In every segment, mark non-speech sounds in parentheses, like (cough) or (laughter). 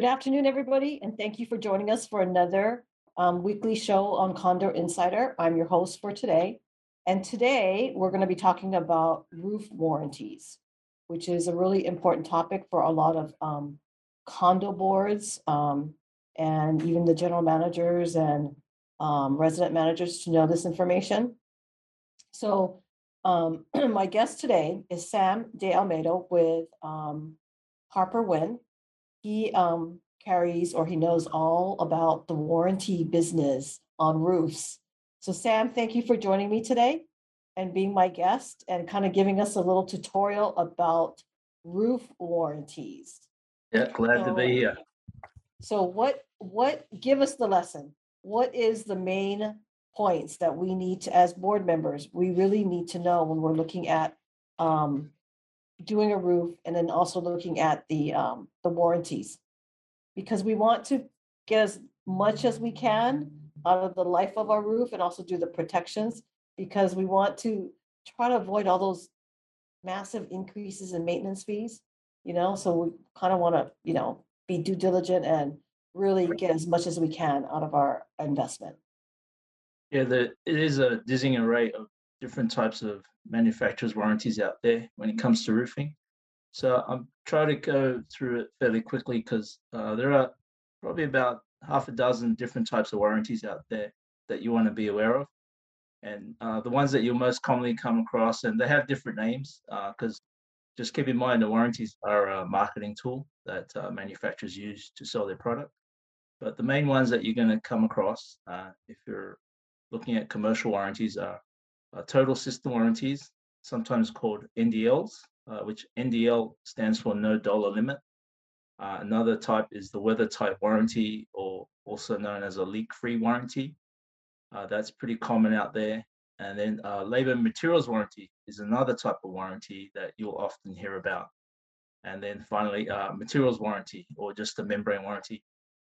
Good afternoon, everybody, and thank you for joining us for another um, weekly show on Condo Insider. I'm your host for today. And today, we're going to be talking about roof warranties, which is a really important topic for a lot of um, condo boards um, and even the general managers and um, resident managers to know this information. So um, (clears throat) my guest today is Sam De Almeida with um, Harper Wynn. He um, carries or he knows all about the warranty business on roofs. So Sam, thank you for joining me today and being my guest and kind of giving us a little tutorial about roof warranties. Yeah, glad to be here. So what, what, give us the lesson. What is the main points that we need to, as board members, we really need to know when we're looking at um, doing a roof and then also looking at the, um, the warranties? Because we want to get as much as we can out of the life of our roof and also do the protections. Because we want to try to avoid all those massive increases in maintenance fees. You know, so we kind of want to, you know, be due diligent and really get as much as we can out of our investment. Yeah, the, it is a dizzying array of different types of manufacturers' warranties out there when it comes to roofing. So I'm trying to go through it fairly quickly because uh, there are probably about half a dozen different types of warranties out there that you want to be aware of. And uh, the ones that you'll most commonly come across, and they have different names because just keep in mind the warranties are a marketing tool that uh, manufacturers use to sell their product. But the main ones that you're going to come across uh, if you're looking at commercial warranties are uh, total system warranties, sometimes called NDLs, uh, which NDL stands for no dollar limit. Uh, another type is the weather type warranty, or also known as a leak free warranty. Uh, that's pretty common out there. And then uh, labor materials warranty is another type of warranty that you'll often hear about. And then finally, uh, materials warranty, or just a membrane warranty.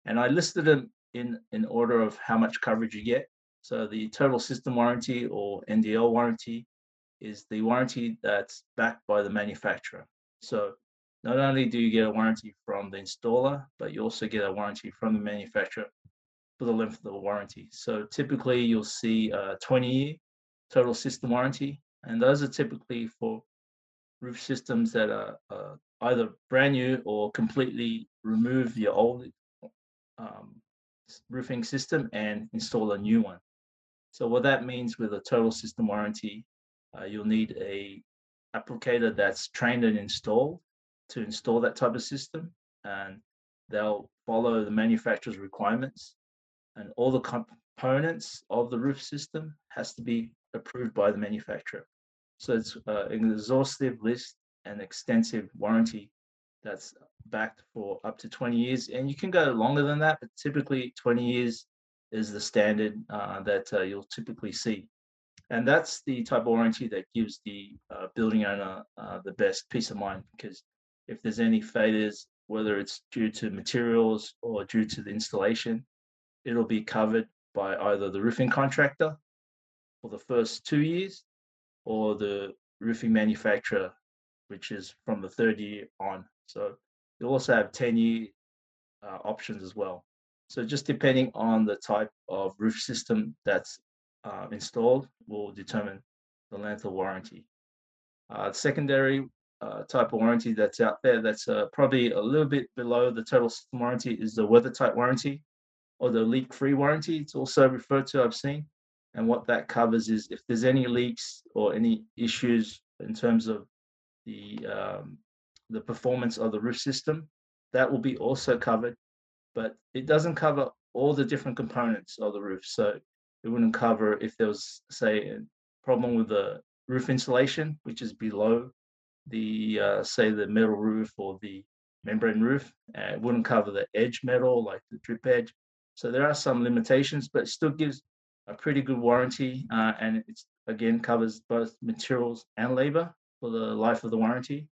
And I listed them in, in order of how much coverage you get. So the total system warranty or NDL warranty is the warranty that's backed by the manufacturer. So not only do you get a warranty from the installer, but you also get a warranty from the manufacturer for the length of the warranty. So typically you'll see a 20 year total system warranty, and those are typically for roof systems that are uh, either brand new or completely remove your old um, roofing system and install a new one. So what that means with a total system warranty, uh, you'll need a applicator that's trained and installed to install that type of system, and they'll follow the manufacturer's requirements, and all the components of the roof system has to be approved by the manufacturer. So it's uh, an exhaustive list and extensive warranty that's backed for up to 20 years, and you can go longer than that, but typically 20 years is the standard uh, that uh, you'll typically see. And that's the type of warranty that gives the uh, building owner uh, the best peace of mind because if there's any failures, whether it's due to materials or due to the installation, it'll be covered by either the roofing contractor for the first two years or the roofing manufacturer, which is from the third year on. So you'll also have 10 year uh, options as well. So just depending on the type of roof system that's uh, installed will determine the length of warranty. Uh, secondary uh, type of warranty that's out there that's uh, probably a little bit below the total system warranty is the weather type warranty or the leak free warranty. It's also referred to, I've seen. And what that covers is if there's any leaks or any issues in terms of the um, the performance of the roof system, that will be also covered, but it doesn't cover all the different components of the roof. So it wouldn't cover if there was, say, a problem with the roof insulation, which is below the, uh, say, the metal roof or the membrane roof. Uh, it wouldn't cover the edge metal, like the drip edge. So there are some limitations, but it still gives a pretty good warranty, uh, and it's again covers both materials and labor for the life of the warranty,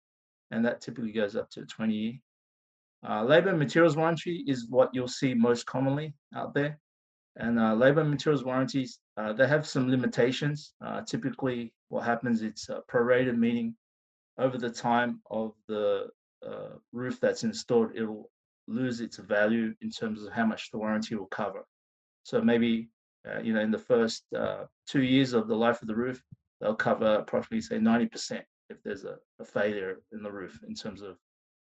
and that typically goes up to 20 year. Uh, labor materials warranty is what you'll see most commonly out there. And uh, labor materials warranties, uh, they have some limitations. Uh, typically, what happens, it's uh, prorated, meaning over the time of the uh, roof that's installed, it'll lose its value in terms of how much the warranty will cover. So maybe, you know, in the first two years of the life of the roof, they'll cover approximately say 90% if there's a, a failure in the roof in terms of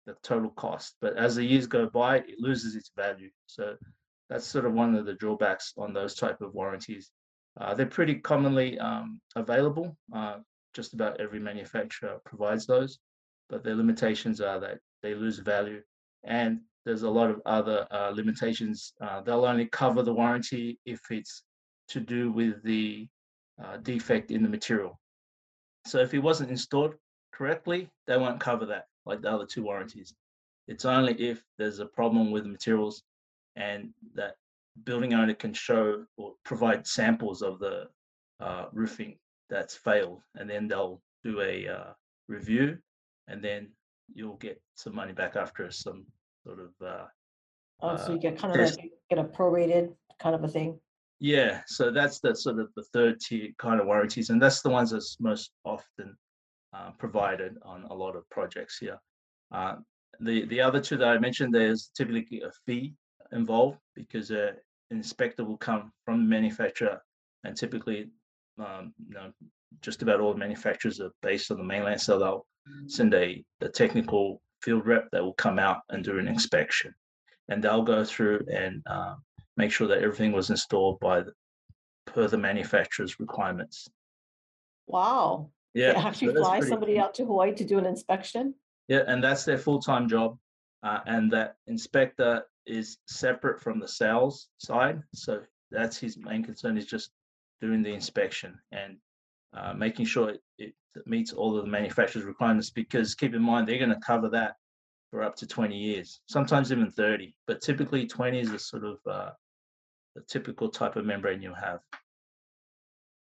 the total cost. But as the years go by, it loses its value. So that's sort of one of the drawbacks on those type of warranties. Uh, they're pretty commonly um, available. Uh, just about every manufacturer provides those, but their limitations are that they lose value and there's a lot of other uh, limitations. Uh, they'll only cover the warranty if it's to do with the uh, defect in the material. So if it wasn't installed correctly, they won't cover that like the other two warranties. It's only if there's a problem with the materials and that building owner can show or provide samples of the uh, roofing that's failed, and then they'll do a uh, review, and then you'll get some money back after some sort of uh, Oh, so you uh, get kind of like, get a prorated kind of a thing. yeah. So that's the sort of the third tier kind of warranties, and that's the ones that's most often uh, provided on a lot of projects here. Uh, the the other two that I mentioned, there's typically a fee involved because an inspector will come from the manufacturer, and typically, um, you know, just about all the manufacturers are based on the mainland, so they'll send a, a technical field rep that will come out and do an inspection, and they'll go through and uh, make sure that everything was installed by the, per the manufacturer's requirements. Wow. They Yeah, so actually that's fly somebody cool. out to Hawaii to do an inspection? Yeah, and that's their full-time job. Uh, and that inspector is separate from the sales side. So that's his main concern is just doing the inspection and uh, making sure it, it meets all of the manufacturer's requirements. Because keep in mind, they're going to cover that for up to 20 years, sometimes even 30. But typically, 20 is a sort of uh, the typical type of membrane you'll have.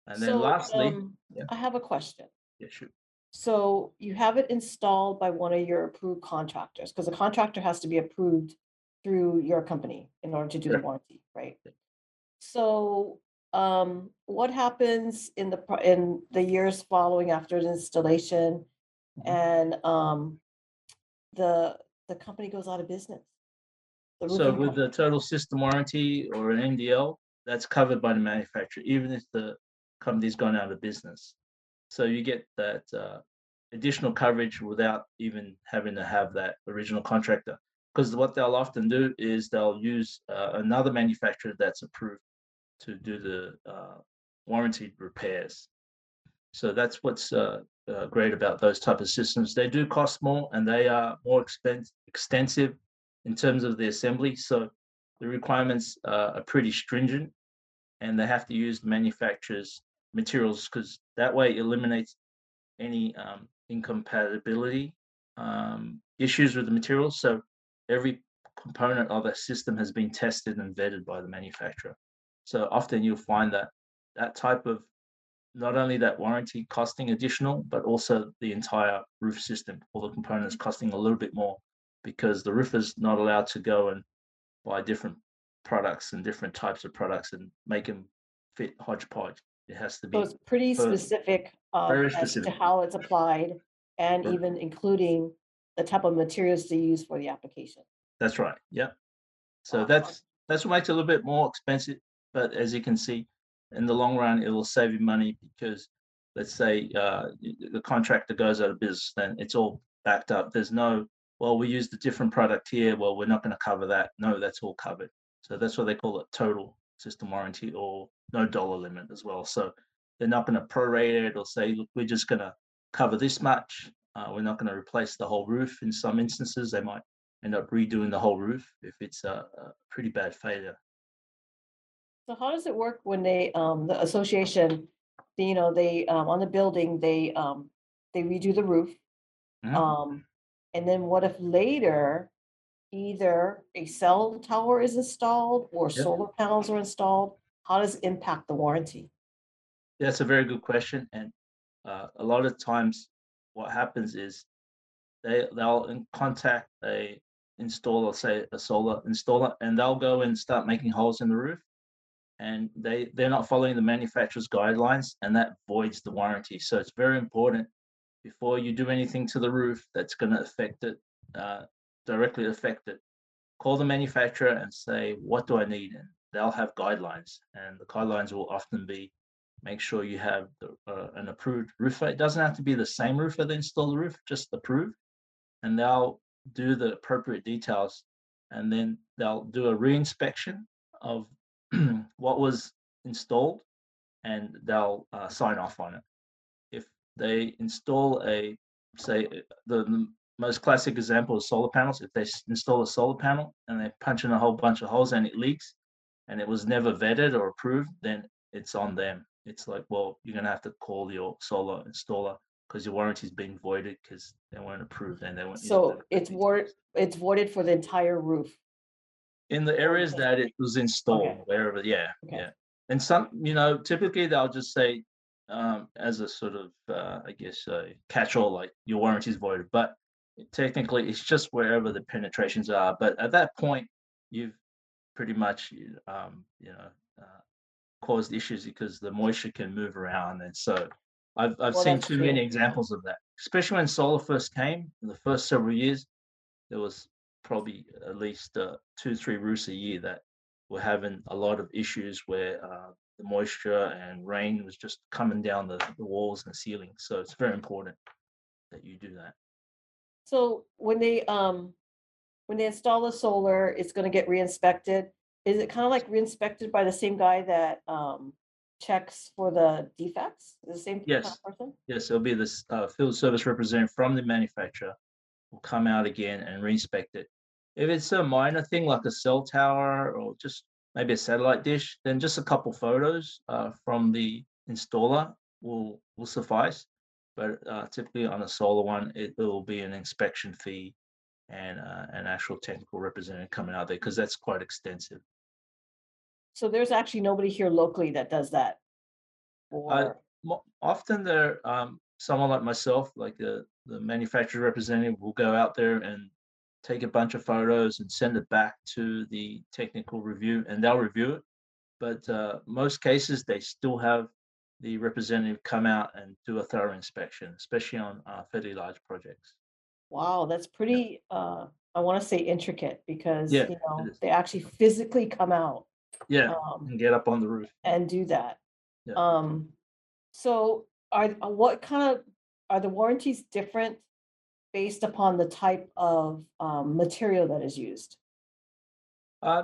And then So, lastly, um, yeah. I have a question. yeah, shoot. So you have it installed by one of your approved contractors, because the contractor has to be approved through your company in order to do the Correct. warranty, right? Yep. So, um, what happens in the, pro- in the years following after the installation? Mhm. And, um, the, the company goes out of business? The So roofing with company. the total system warranty or an NDL, that's covered by the manufacturer, even if the company's gone out of business. So you get that uh, additional coverage without even having to have that original contractor. Because what they'll often do is they'll use uh, another manufacturer that's approved to do the uh, warranty repairs. So that's what's uh, uh, great about those type of systems. They do cost more and they are more expensive, extensive in terms of the assembly. So the requirements uh, are pretty stringent and they have to use the manufacturer's materials because that way eliminates any um, incompatibility um, issues with the materials. So every component of a system has been tested and vetted by the manufacturer. So often you'll find that that type of not only that warranty costing additional, but also the entire roof system, all the components costing a little bit more because the roofer's not allowed to go and buy different products and different types of products and make them fit hodgepodge. It has to be So it's pretty specific, um, very as to specific. how it's applied and Correct. even including the type of materials to use for the application. That's right. Yeah. So Wow. that's that's what makes it a little bit more expensive. But as you can see, in the long run, it will save you money because let's say uh, y- the contractor goes out of business, then it's all backed up. There's no well, we used a different product here. Well, we're not going to cover that. No, that's all covered. So that's what they call it total system warranty or no dollar limit as well. So they're not going to prorate it or say, look, we're just going to cover this much. Uh, we're not going to replace the whole roof. In some instances, they might end up redoing the whole roof if it's a, a pretty bad failure. So how does it work when they, um, the association, you know, they, um, on the building, they, um, they redo the roof? Mhm. Um, and then what if later either a cell tower is installed or Yep. solar panels are installed? How does it impact the warranty? That's a very good question, and uh, a lot of times, what happens is they they'll contact a installer, say a solar installer, and they'll go and start making holes in the roof, and they they're not following the manufacturer's guidelines, and that voids the warranty. So it's very important before you do anything to the roof that's going to affect it, uh, directly affect it. call the manufacturer and say, what do I need? And they'll have guidelines and the guidelines will often be, make sure you have the, uh, an approved roofer. It doesn't have to be the same roofer that installed the roof, just approved. And they'll do the appropriate details and then they'll do a re-inspection of (clears throat) what was installed and they'll uh, sign off on it. If they install a, say, the, the most classic example is solar panels. If they install a solar panel and they punch in a whole bunch of holes and it leaks and it was never vetted or approved, then it's on them. It's like, well, you're going to have to call your solar installer because your warranty's been voided because they weren't approved and they weren't. So it's details. it's voided for the entire roof. in the areas that it was installed, Okay. wherever, yeah, Okay. yeah. And some, you know, typically they'll just say, um, as a sort of, uh, I guess, a catch-all, like your warranty is voided, but technically it's just wherever the penetrations are. But at that point, you've pretty much, you- um, you know, uh, caused issues because the moisture can move around, and so I've I've Well, seen too many examples of that, especially when solar first came in the first several years. There was probably at least uh, two, three roofs a year that were having a lot of issues where uh, the moisture and rain was just coming down the, the walls and the ceiling. So it's very important that you do that. So when they, um, when they install the solar, it's gonna get re-inspected. Is it kind of like re-inspected by the same guy that, um, checks for the defects? The same Yes. person? Yes, it'll be this uh, field service representative from the manufacturer will come out again and re-inspect it. If it's a minor thing like a cell tower or just maybe a satellite dish, then just a couple photos uh, from the installer will will suffice. But uh, typically on a solar one, it will be an inspection fee and uh, an actual technical representative coming out there because that's quite extensive. So there's actually nobody here locally that does that? Or, mo- often there um someone like myself like the the manufacturer representative will go out there and take a bunch of photos and send it back to the technical review and they'll review it but uh, most cases they still have the representative come out and do a thorough inspection especially on uh, fairly large projects wow, that's pretty, uh, I want to say intricate because, Yeah, you know, is. they actually physically come out. yeah um, and get up on the roof and do that. Yeah. Um, so are, uh, what kind of, are the warranties different based upon the type of, um, material that is used? Uh,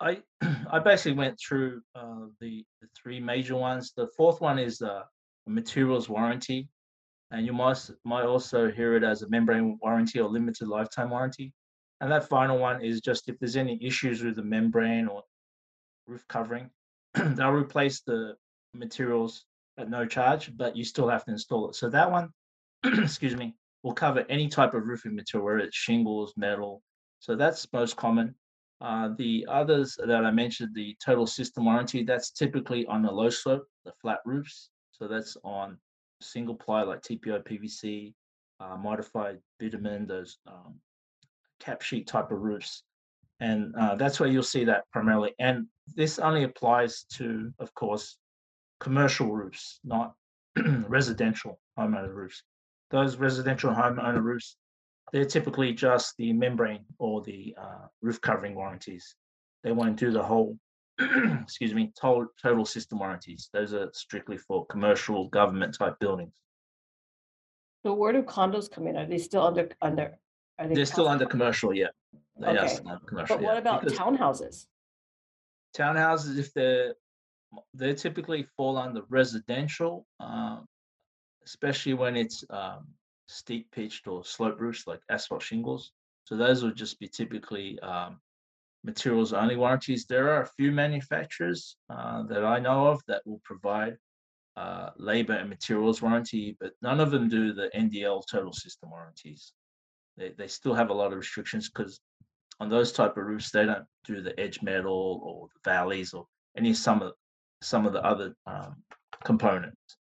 I (clears throat) I basically went through uh, the the three major ones. The fourth one is uh, a materials warranty, and you must might also hear it as a membrane warranty or limited lifetime warranty. And that final one is just if there's any issues with the membrane or roof covering, (clears throat) they'll replace the materials at no charge, but you still have to install it. So that one, (clears throat) excuse me, will cover any type of roofing material, whether it's shingles, metal. So that's most common. Uh, the others that I mentioned, the total system warranty, that's typically on the low slope, the flat roofs. So that's on single ply like TPO, PVC, uh, modified bitumen, those um, cap sheet type of roofs. And uh, that's where you'll see that primarily. And this only applies to, of course, commercial roofs, not (clears throat) residential homeowner roofs. Those residential homeowner roofs, they're typically just the membrane or the uh, roof covering warranties. They won't do the whole, (clears throat) excuse me, total, total system warranties. Those are strictly for commercial government type buildings. So where do condos come in? Are they still under, under? are they They're still under commercial, yeah. They are Okay, still under commercial, But what yeah. about Because townhouses? townhouses, if they're, they typically fall under residential, um, especially when it's um, steep pitched or slope roofs like asphalt shingles. So those would just be typically um, materials only warranties. There are a few manufacturers uh, that I know of that will provide uh, labor and materials warranty, but none of them do the NDL total system warranties. They, they still have a lot of restrictions because on those type of roofs, they don't do the edge metal or the valleys or any some of some of the other um, components.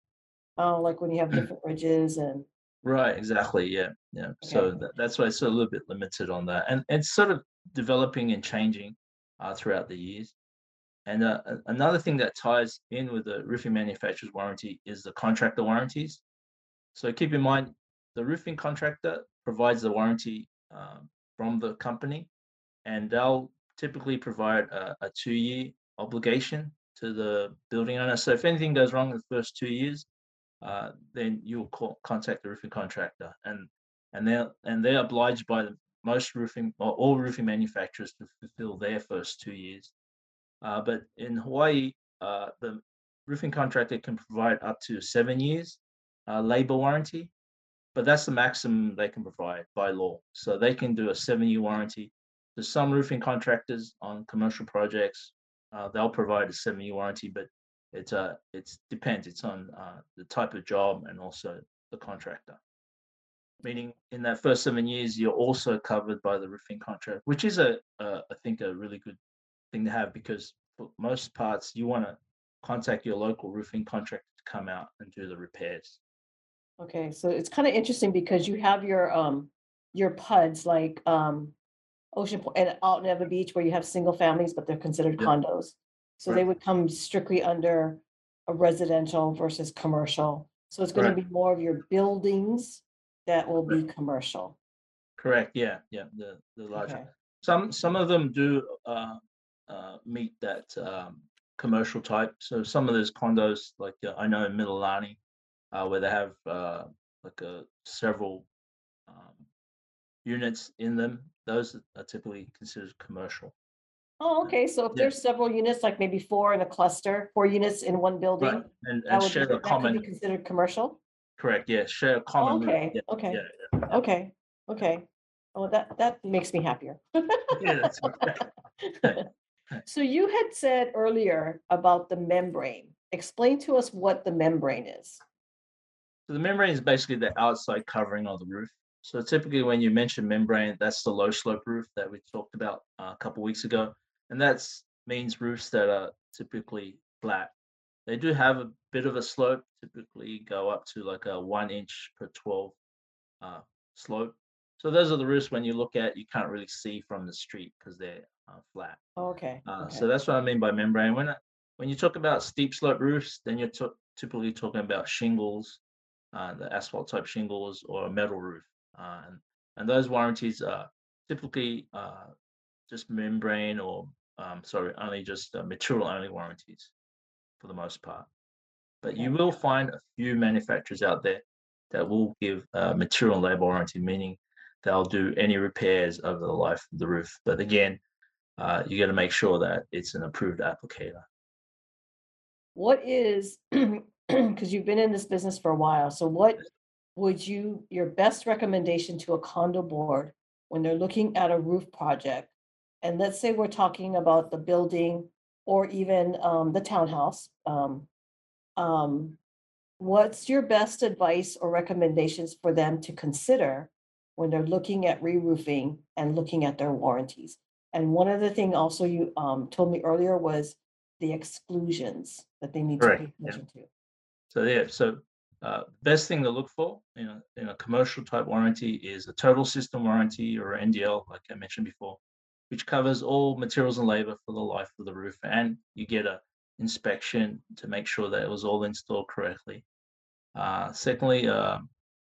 Oh, like when you have different (clears throat) ridges and, Right, exactly. Yeah, yeah. So that, that's why it's a little bit limited on that, and it's sort of developing and changing uh, throughout the years. And uh, another thing that ties in with the roofing manufacturer's warranty is the contractor warranties. So keep in mind, the roofing contractor provides the warranty um, from the company, and they'll typically provide a, a two-year obligation to the building owner. So if anything goes wrong in the first two years, uh, then you'll call, contact the roofing contractor, and and they're and they're obliged by the, most roofing or all roofing manufacturers to fulfill their first two years. Uh, but in Hawaii, uh, the roofing contractor can provide up to seven years uh, labor warranty, but that's the maximum they can provide by law. So they can do a seven-year warranty. There's some roofing contractors on commercial projects, uh, they'll provide a seven-year warranty, but it's uh it's depends. It's on uh, the type of job and also the contractor. Meaning, in that first seven years, you're also covered by the roofing contract, which is a, I think a really good thing to have because for most parts you want to contact your local roofing contractor to come out and do the repairs. Okay, so it's kind of interesting because you have your, um, your PUDs like, um, Ocean Point and out in Ewa Beach where you have single families, but they're considered Yeah. condos. So they Right. would come strictly under a residential versus commercial. So it's gonna be more of your buildings that will be commercial. Correct. Yeah. Yeah. The the larger. Okay. Some some of them do uh, uh, meet that um, commercial type. So some of those condos, like uh, I know in Mililani, uh, where they have uh, like a several um, units in them, those are typically considered commercial. Oh, okay, so if Yeah. there's several units, like maybe four in a cluster, four units in one building, Right. And that and would be, share a that could be common. considered commercial? Correct. Yeah. Share a Oh, common. Okay, Yeah. okay, Yeah. okay, okay. Oh, that, that makes me happier. Yeah. That's okay. (laughs) So you had said earlier about the membrane. Explain to us what the membrane is. So the membrane is basically the outside covering of the roof. So typically when you mention membrane, that's the low slope roof that we talked about uh, a couple weeks ago. And that's means roofs that are typically flat. They do have a bit of a slope, typically go up to like a one inch per 12 uh, slope. So those are the roofs when you look at, you can't really see from the street because they're uh, flat. Oh, Okay, Uh, okay. So that's what I mean by membrane. When I, when you talk about steep slope roofs, then you're to- typically talking about shingles, uh, the asphalt type shingles, or a metal roof. Uh, and, and those warranties are typically uh, just membrane or um, sorry, only just uh, material only warranties for the most part. But you will find a few manufacturers out there that will give uh, material and labor warranty, meaning they'll do any repairs over the life of the roof. But again, uh, you got to make sure that it's an approved applicator. What is, (clears throat) because you've been in this business for a while, so what would you, your best recommendation to a condo board when they're looking at a roof project? And let's say we're talking about the building or even um, the townhouse. um, um, What's your best advice or recommendations for them to consider when they're looking at re-roofing and looking at their warranties? And one other thing also you um, told me earlier was the exclusions that they need to pay yeah. attention to. So yeah, so uh, best thing to look for in a, in a commercial type warranty is a total system warranty or NDL, like I mentioned before, which covers all materials and labor for the life of the roof, and you get a inspection to make sure that it was all installed correctly. Uh, secondly, uh,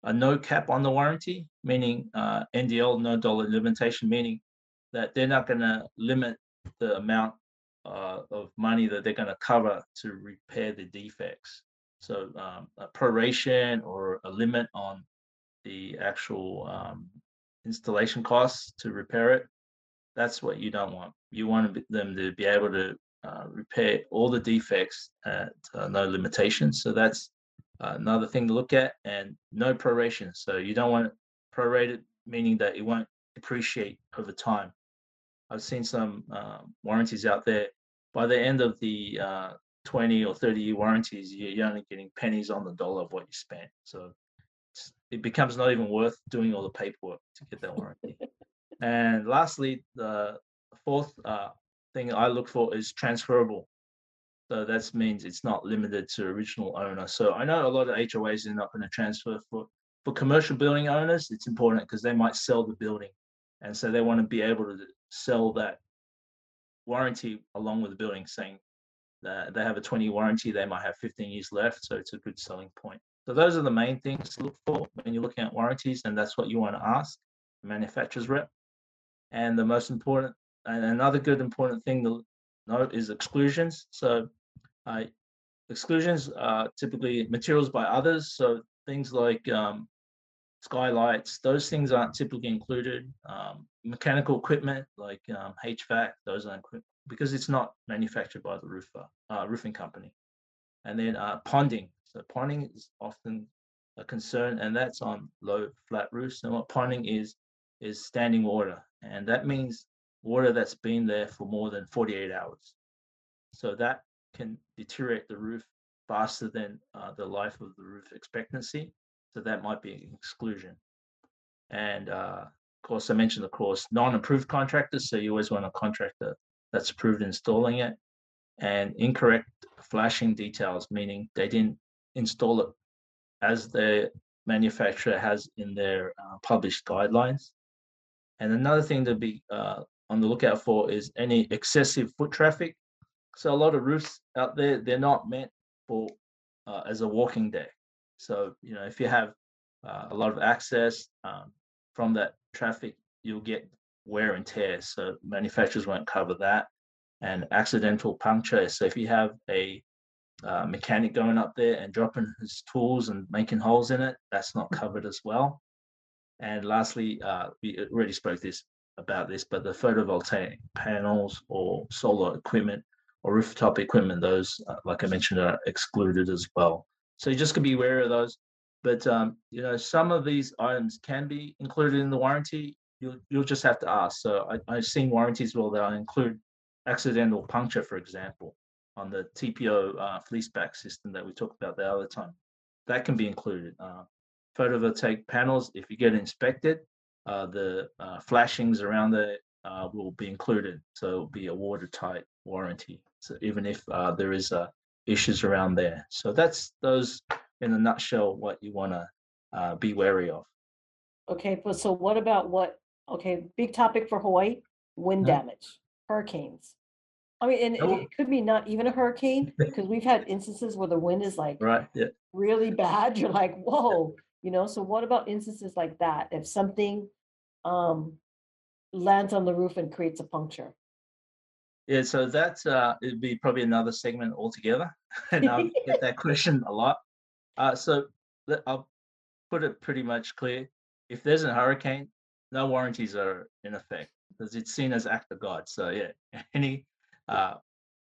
a no cap on the warranty, meaning uh, NDL, no dollar limitation, meaning that they're not going to limit the amount uh, of money that they're going to cover to repair the defects. So um, a proration or a limit on the actual um, installation costs to repair it. That's what you don't want. You want them to be able to repair all the defects at uh, no limitations. So that's uh, another thing to look at, and no proration. So you don't want it prorated, meaning that it won't depreciate over time. I've seen some uh, warranties out there. By the end of the uh, 20 or 30 year warranties, you- you're only getting pennies on the dollar of what you spent. So it's- it becomes not even worth doing all the paperwork to get that warranty. (laughs) and lastly, the fourth uh, thing I look for is transferable. So that means it's not limited to original owner. So I know a lot of HOAs are not going to transfer for for commercial building owners. It's important because they might sell the building, and so they want to be able to sell that warranty along with the building, saying that they have a 20 warranty, they might have 15 years left. So it's a good selling point. So those are the main things to look for when you're looking at warranties, and that's what you want to ask the manufacturer's rep. And the most important and another good important thing to note is exclusions. So uh, exclusions are typically materials by others. So things like um, skylights, those things aren't typically included. Um, mechanical equipment like um, HVAC, those aren't because it's not manufactured by the roofer, uh, roofing company. And then uh, ponding. So ponding is often a concern, and that's on low flat roofs. And what ponding is is standing water, and that means water that's been there for more than 48 hours. So that can deteriorate the roof faster than uh, the life of the roof expectancy. So that might be an exclusion. And uh, of course, I mentioned, of course, non-approved contractors. So you always want a contractor that's approved installing it. And incorrect flashing details, meaning they didn't install it as the manufacturer has in their uh, published guidelines. And another thing to be uh, on the lookout for is any excessive foot traffic. So a lot of roofs out there, they're not meant for uh, as a walking deck. So you know, if you have uh, a lot of access um, from that traffic, you'll get wear and tear. So manufacturers won't cover that. And accidental puncture. So if you have a uh, mechanic going up there and dropping his tools and making holes in it, that's not covered as well. And lastly, uh, we already spoke this about this, but the photovoltaic panels or solar equipment or rooftop equipment, those, uh, like I mentioned, are excluded as well. So you just can be aware of those. But um, you know, some of these items can be included in the warranty. You'll you'll just have to ask. So I, I've seen warranties well that include accidental puncture, for example, on the TPO uh, fleece back system that we talked about the other time. That can be included. Uh, photovoltaic panels, if you get inspected, the uh, flashings around it uh, will be included. So it'll be a watertight warranty. So even if uh, there is uh, issues around there. So that's those in a nutshell what you want to uh, be wary of. Okay, but so what about what, okay, big topic for Hawaii, wind Mhm. damage, hurricanes. I mean, and it- Oh. it could be not even a hurricane, because we've had instances where the wind is like Right. Yeah. really bad. (laughs) You're like, whoa, you know, so what about instances like that? If something um lands on the roof and creates a puncture? Yeah. So that uh, it'd be probably another segment altogether, (laughs) and I (laughs) get that question a lot. Uh, so I'll put it pretty much clear. If there's a hurricane, no warranties are in effect because it's seen as act of God. So yeah, (laughs) any uh,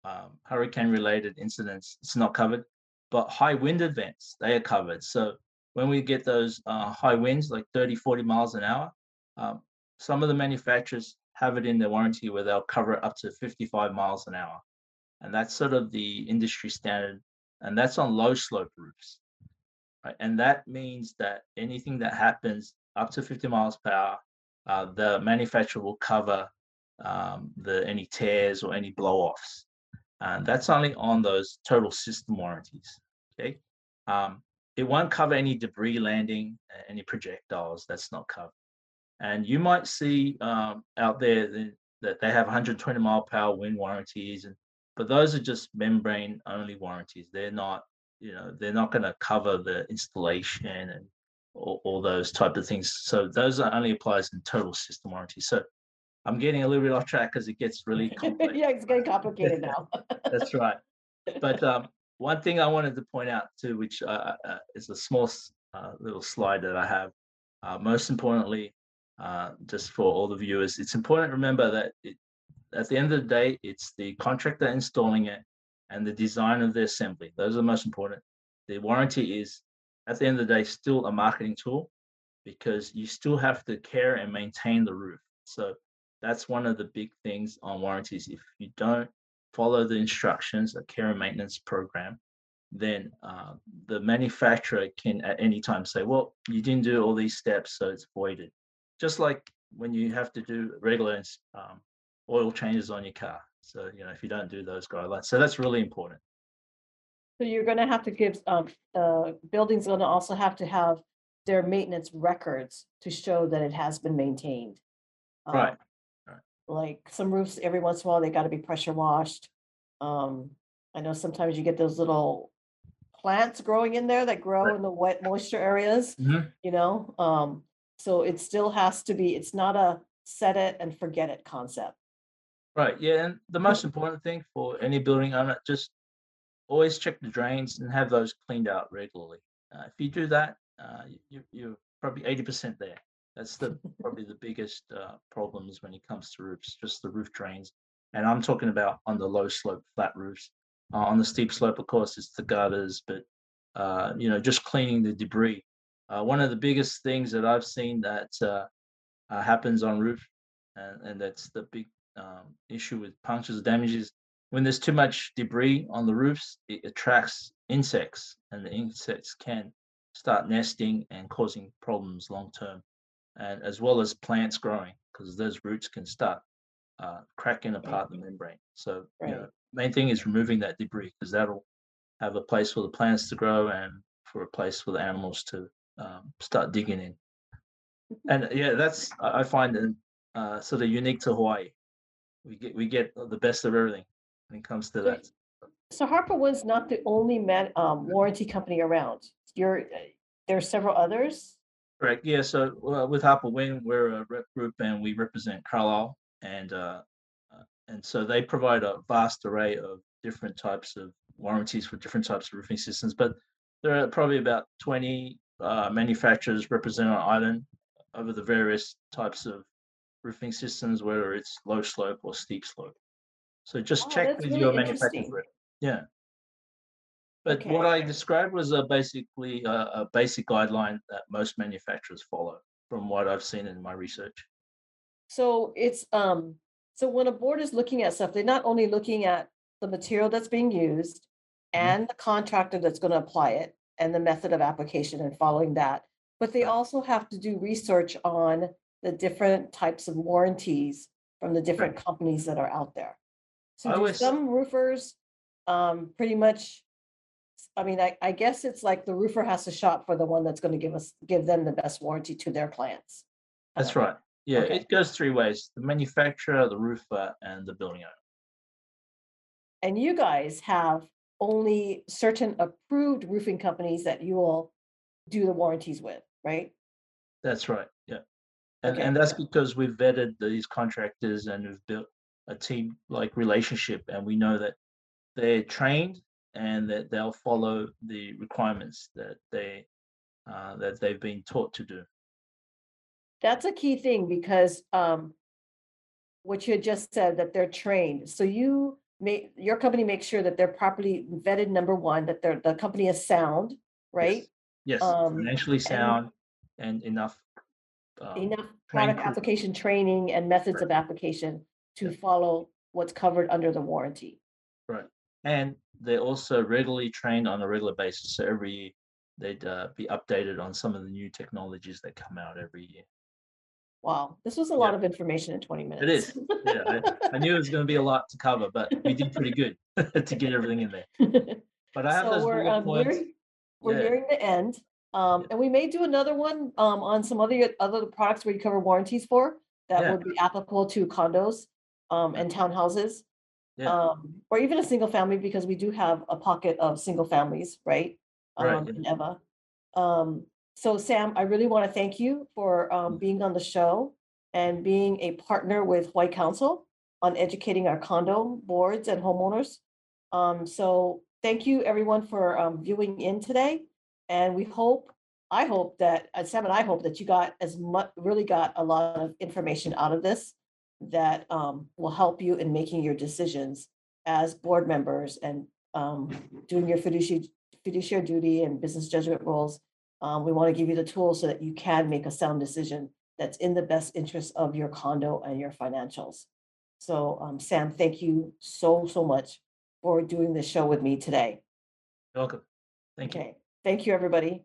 um, hurricane-related incidents, it's not covered. But high wind events, they are covered. So when we get those uh, high winds, like 30, 40 miles an hour, um, some of the manufacturers have it in their warranty where they'll cover up to 55 miles an hour. And that's sort of the industry standard. And that's on low slope roofs. Right? And that means that anything that happens up to 50 miles per hour, uh, the manufacturer will cover um, the any tears or any blow offs. And that's only on those total system warranties. Okay. Um, it won't cover any debris landing, any projectiles. That's not covered. And you might see um, out there that, they have 120 mile per hour wind warranties, and but those are just membrane only warranties. They're not, you know, they're not going to cover the installation and all, all those type of things. So those are only applies in total system warranty. So I'm getting a little bit off track because it gets really (laughs) complex. Yeah, it's getting complicated now. That's right. But um, one thing I wanted to point out too, which uh, uh, is a small uh, little slide that I have. Uh, most importantly, uh, just for all the viewers, it's important to remember that it, at the end of the day, it's the contractor installing it and the design of the assembly. Those are the most important. The warranty is, at the end of the day, still a marketing tool because you still have to care and maintain the roof. So that's one of the big things on warranties. If you don't follow the instructions, a care and maintenance program, then uh, the manufacturer can at any time say, well, you didn't do all these steps, so it's voided. Just like when you have to do regular um, oil changes on your car. So, you know, if you don't do those guidelines. So that's really important. So you're gonna have to give, um, uh, building's gonna also have to have their maintenance records to show that it has been maintained. Right. Um, right. Like some roofs, every once in a while, they gotta be pressure washed. Um, I know sometimes you get those little plants growing in there that grow Right. in the wet moisture areas, Mhm. you know? Um, so it still has to be, it's not a set it and forget it concept. Right. Yeah. And the most important thing for any building owner, just always check the drains and have those cleaned out regularly. Uh, if you do that, uh, you, you're probably 80% there. That's the probably the biggest uh, problems when it comes to roofs, just the roof drains. And I'm talking about on the low slope flat roofs. Uh, on the steep slope, of course, it's the gutters, but uh, you know, just cleaning the debris. Uh, one of the biggest things that I've seen that uh, uh, happens on roof, and, and that's the big um, issue with punctures damages. When there's too much debris on the roofs, it attracts insects, and the insects can start nesting and causing problems long term, and as well as plants growing because those roots can start uh, cracking apart the membrane. So, you know, main thing is removing that debris because that'll have a place for the plants to grow and for a place for the animals to um, start digging in. And yeah, that's I find uh, sort of unique to Hawaii. We get we get the best of everything when it comes to that. So Harper was not the only man, um, warranty company around. You're, uh, there are several others? Correct. Yeah. So uh, with Harper Wing, we're a rep group and we represent Carlisle, and uh, uh, and so they provide a vast array of different types of warranties for different types of roofing systems. But there are probably about 20 uh, manufacturers represented on island over the various types of roofing systems, whether it's low slope or steep slope. So just Oh, check with really your manufacturer. Yeah. But what I described was a basically a, a basic guideline that most manufacturers follow from what I've seen in my research. So it's, um, so when a board is looking at stuff, they're not only looking at the material that's being used Mhm. and the contractor that's gonna apply it and the method of application and following that. But they also have to do research on the different types of warranties from the different companies that are out there. So always- some roofers, um, pretty much, I mean, I, I guess it's like the roofer has to shop for the one that's gonna give us, give them the best warranty to their clients. That's right. Yeah, okay. it goes three ways: the manufacturer, the roofer, and the building owner. And you guys have only certain approved roofing companies that you will do the warranties with, right? That's right. Yeah. And, Okay. and that's because we've vetted these contractors and we've built a team like relationship and we know that they're trained and that they'll follow the requirements that they uh, that they've been taught to do. That's a key thing because um what you had just said, that they're trained. So you make, your company makes sure that they're properly vetted, number one, that they're, the company is sound, right? Yes, Um, financially sound and enough. Um, Enough product application training and methods of application to follow what's covered under the warranty. Right. And they're also regularly trained on a regular basis. So every year they'd uh, be updated on some of the new technologies that come out every year. Wow, this was a lot Yeah. of information in twenty minutes. It is. Yeah, I, I knew it was going to be a lot to cover, but we did pretty good (laughs) (laughs) to get everything in there. (laughs) But I have So those we're, um, points. nearing, we're Yeah. nearing the end. Um, Yeah. and we may do another one, um, on some other, other products where you cover warranties for that would be applicable to condos, um, and townhouses. Um, or even a single family, because we do have a pocket of single families, right? Right, Um, yeah. in Ewa. So Sam, I really want to thank you for, um, Mm. being on the show and being a partner with Hawaii Council on educating our condo boards and homeowners. Um, so thank you everyone for um viewing in today. And we hope, I hope that, uh, Sam and I hope that you got as much, really got a lot of information out of this that um will help you in making your decisions as board members and um (laughs) doing your fiduciary fiduciary duty and business judgment roles. Um, we want to give you the tools so that you can make a sound decision that's in the best interest of your condo and your financials. So um, Sam, thank you so, so much for doing this show with me today. You're welcome. Thank you. Okay, thank you, everybody.